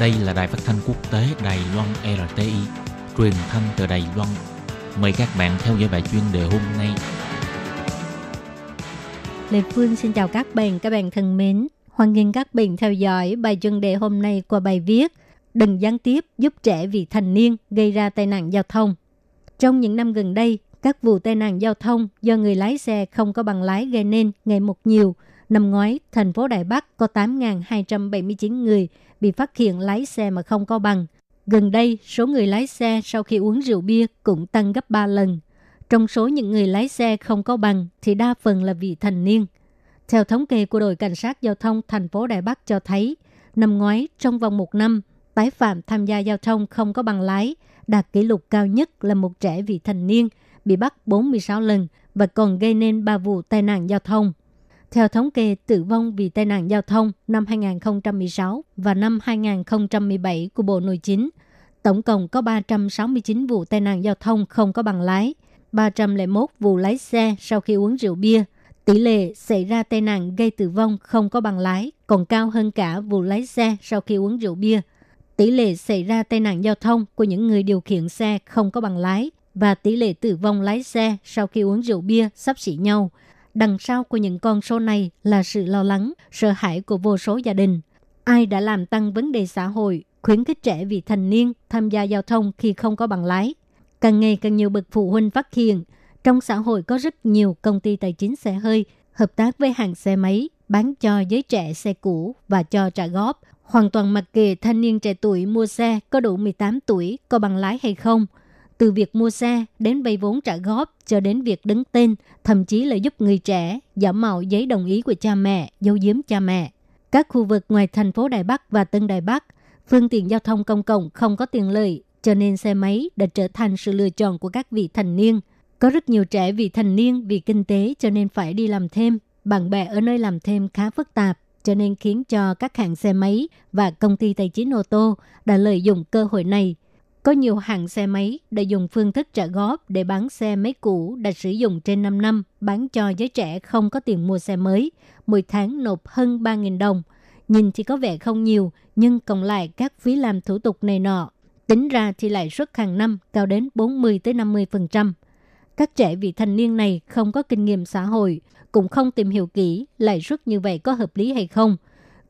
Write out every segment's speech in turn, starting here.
Đây là đài phát thanh quốc tế Đài Loan RTI, truyền thanh từ Đài Loan. Mời các bạn theo dõi bài chuyên đề hôm nay. Lê Phương xin chào các bạn, các bạn thân mến. Hoan nghênh các bạn theo dõi bài chuyên đề hôm nay qua bài viết Đừng gián tiếp giúp trẻ vị thành niên gây ra tai nạn giao thông. Trong những năm gần đây, các vụ tai nạn giao thông do người lái xe không có bằng lái gây nên ngày một nhiều. Năm ngoái, thành phố Đài Bắc có 8.279 người bị phát hiện lái xe mà không có bằng. Gần đây, số người lái xe sau khi uống rượu bia cũng tăng gấp 3 lần. Trong số những người lái xe không có bằng thì đa phần là vị thành niên. Theo thống kê của đội cảnh sát giao thông thành phố Đài Bắc cho thấy, năm ngoái trong vòng một năm, tái phạm tham gia giao thông không có bằng lái đạt kỷ lục cao nhất là một trẻ vị thành niên bị bắt 46 lần và còn gây nên 3 vụ tai nạn giao thông. Theo thống kê tử vong vì tai nạn giao thông năm 2016 và năm 2017 của Bộ Nội chính, tổng cộng có 369 vụ tai nạn giao thông không có bằng lái, 301 vụ lái xe sau khi uống rượu bia. Tỷ lệ xảy ra tai nạn gây tử vong không có bằng lái còn cao hơn cả vụ lái xe sau khi uống rượu bia. Tỷ lệ xảy ra tai nạn giao thông của những người điều khiển xe không có bằng lái và tỷ lệ tử vong lái xe sau khi uống rượu bia sắp xỉ nhau. Đằng sau của những con số này là sự lo lắng, sợ hãi của vô số gia đình. Ai đã làm tăng vấn đề xã hội, khuyến khích trẻ vị thành niên tham gia giao thông khi không có bằng lái? Càng ngày càng nhiều bậc phụ huynh phát hiện, trong xã hội có rất nhiều công ty tài chính xe hơi hợp tác với hàng xe máy bán cho giới trẻ xe cũ và cho trả góp, hoàn toàn mặc kệ thanh niên trẻ tuổi mua xe có đủ 18 tuổi có bằng lái hay không – từ việc mua xe đến vay vốn trả góp cho đến việc đứng tên, thậm chí là giúp người trẻ giả mạo giấy đồng ý của cha mẹ, dấu giếm cha mẹ. Các khu vực ngoài thành phố Đài Bắc và Tân Đài Bắc, phương tiện giao thông công cộng không có tiền lợi, cho nên xe máy đã trở thành sự lựa chọn của các vị thành niên. Có rất nhiều trẻ vị thành niên vì kinh tế cho nên phải đi làm thêm. Bạn bè ở nơi làm thêm khá phức tạp, cho nên khiến cho các hãng xe máy và công ty tài chính ô tô đã lợi dụng cơ hội này có nhiều hãng xe máy đã dùng phương thức trả góp để bán xe máy cũ đã sử dụng trên 5 năm bán cho giới trẻ không có tiền mua xe mới, mỗi tháng nộp hơn 3.000 đồng. Nhìn thì có vẻ không nhiều, nhưng cộng lại các phí làm thủ tục này nọ. Tính ra thì lãi suất hàng năm cao đến 40-50%. Các trẻ vị thành niên này không có kinh nghiệm xã hội, cũng không tìm hiểu kỹ lãi suất như vậy có hợp lý hay không.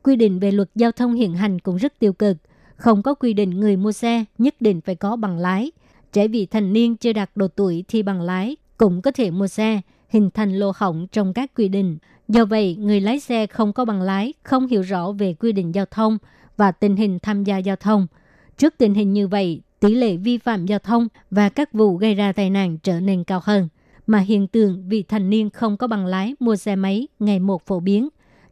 Quy định về luật giao thông hiện hành cũng rất tiêu cực – không có quy định người mua xe nhất định phải có bằng lái. Trẻ vị thành niên chưa đạt độ tuổi thì bằng lái cũng có thể mua xe, hình thành lô hỏng trong các quy định. Do vậy, người lái xe không có bằng lái, không hiểu rõ về quy định giao thông và tình hình tham gia giao thông. Trước tình hình như vậy, tỷ lệ vi phạm giao thông và các vụ gây ra tai nạn trở nên cao hơn. Mà hiện tượng vị thành niên không có bằng lái mua xe máy ngày một phổ biến.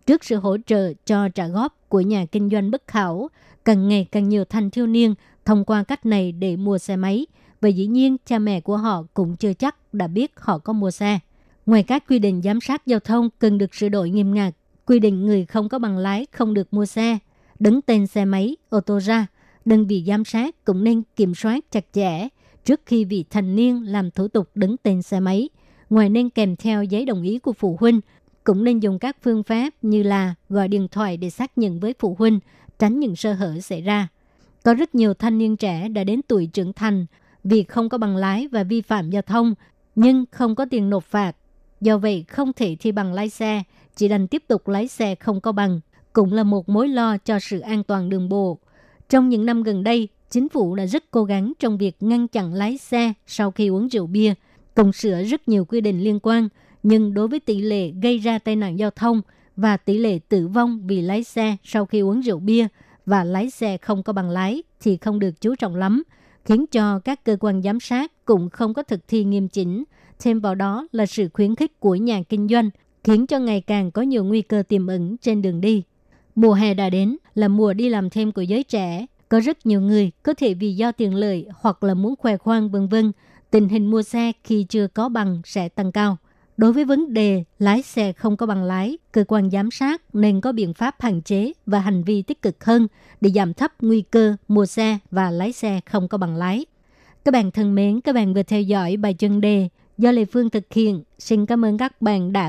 Trước sự hỗ trợ cho trả góp của nhà kinh doanh bất khảo, càng ngày càng nhiều thanh thiếu niên thông qua cách này để mua xe máy. Và dĩ nhiên cha mẹ của họ cũng chưa chắc đã biết họ có mua xe. Ngoài các quy định giám sát giao thông cần được sửa đổi nghiêm ngặt, quy định người không có bằng lái không được mua xe, đứng tên xe máy, ô tô ra, đơn vị giám sát cũng nên kiểm soát chặt chẽ trước khi vị thành niên làm thủ tục đứng tên xe máy. Ngoài nên kèm theo giấy đồng ý của phụ huynh, cũng nên dùng các phương pháp như là gọi điện thoại để xác nhận với phụ huynh tránh những sơ hở xảy ra. Có rất nhiều thanh niên trẻ đã đến tuổi trưởng thành vì không có bằng lái và vi phạm giao thông, nhưng không có tiền nộp phạt. Do vậy không thể thi bằng lái xe, chỉ đành tiếp tục lái xe không có bằng, cũng là một mối lo cho sự an toàn đường bộ. Trong những năm gần đây, chính phủ đã rất cố gắng trong việc ngăn chặn lái xe sau khi uống rượu bia, cùng sửa rất nhiều quy định liên quan, nhưng đối với tỷ lệ gây ra tai nạn giao thông – và tỷ lệ tử vong vì lái xe sau khi uống rượu bia và lái xe không có bằng lái thì không được chú trọng lắm, khiến cho các cơ quan giám sát cũng không có thực thi nghiêm chỉnh. Thêm vào đó là sự khuyến khích của nhà kinh doanh, khiến cho ngày càng có nhiều nguy cơ tiềm ẩn trên đường đi. Mùa hè đã đến là mùa đi làm thêm của giới trẻ. Có rất nhiều người có thể vì do tiền lợi hoặc là muốn khoe khoang vân vân, tình hình mua xe khi chưa có bằng sẽ tăng cao. Đối với vấn đề lái xe không có bằng lái, cơ quan giám sát nên có biện pháp hạn chế và hành vi tích cực hơn để giảm thấp nguy cơ mua xe và lái xe không có bằng lái. Các bạn thân mến, các bạn vừa theo dõi bài chân đề do Lê Phương thực hiện. Xin cảm ơn các bạn đã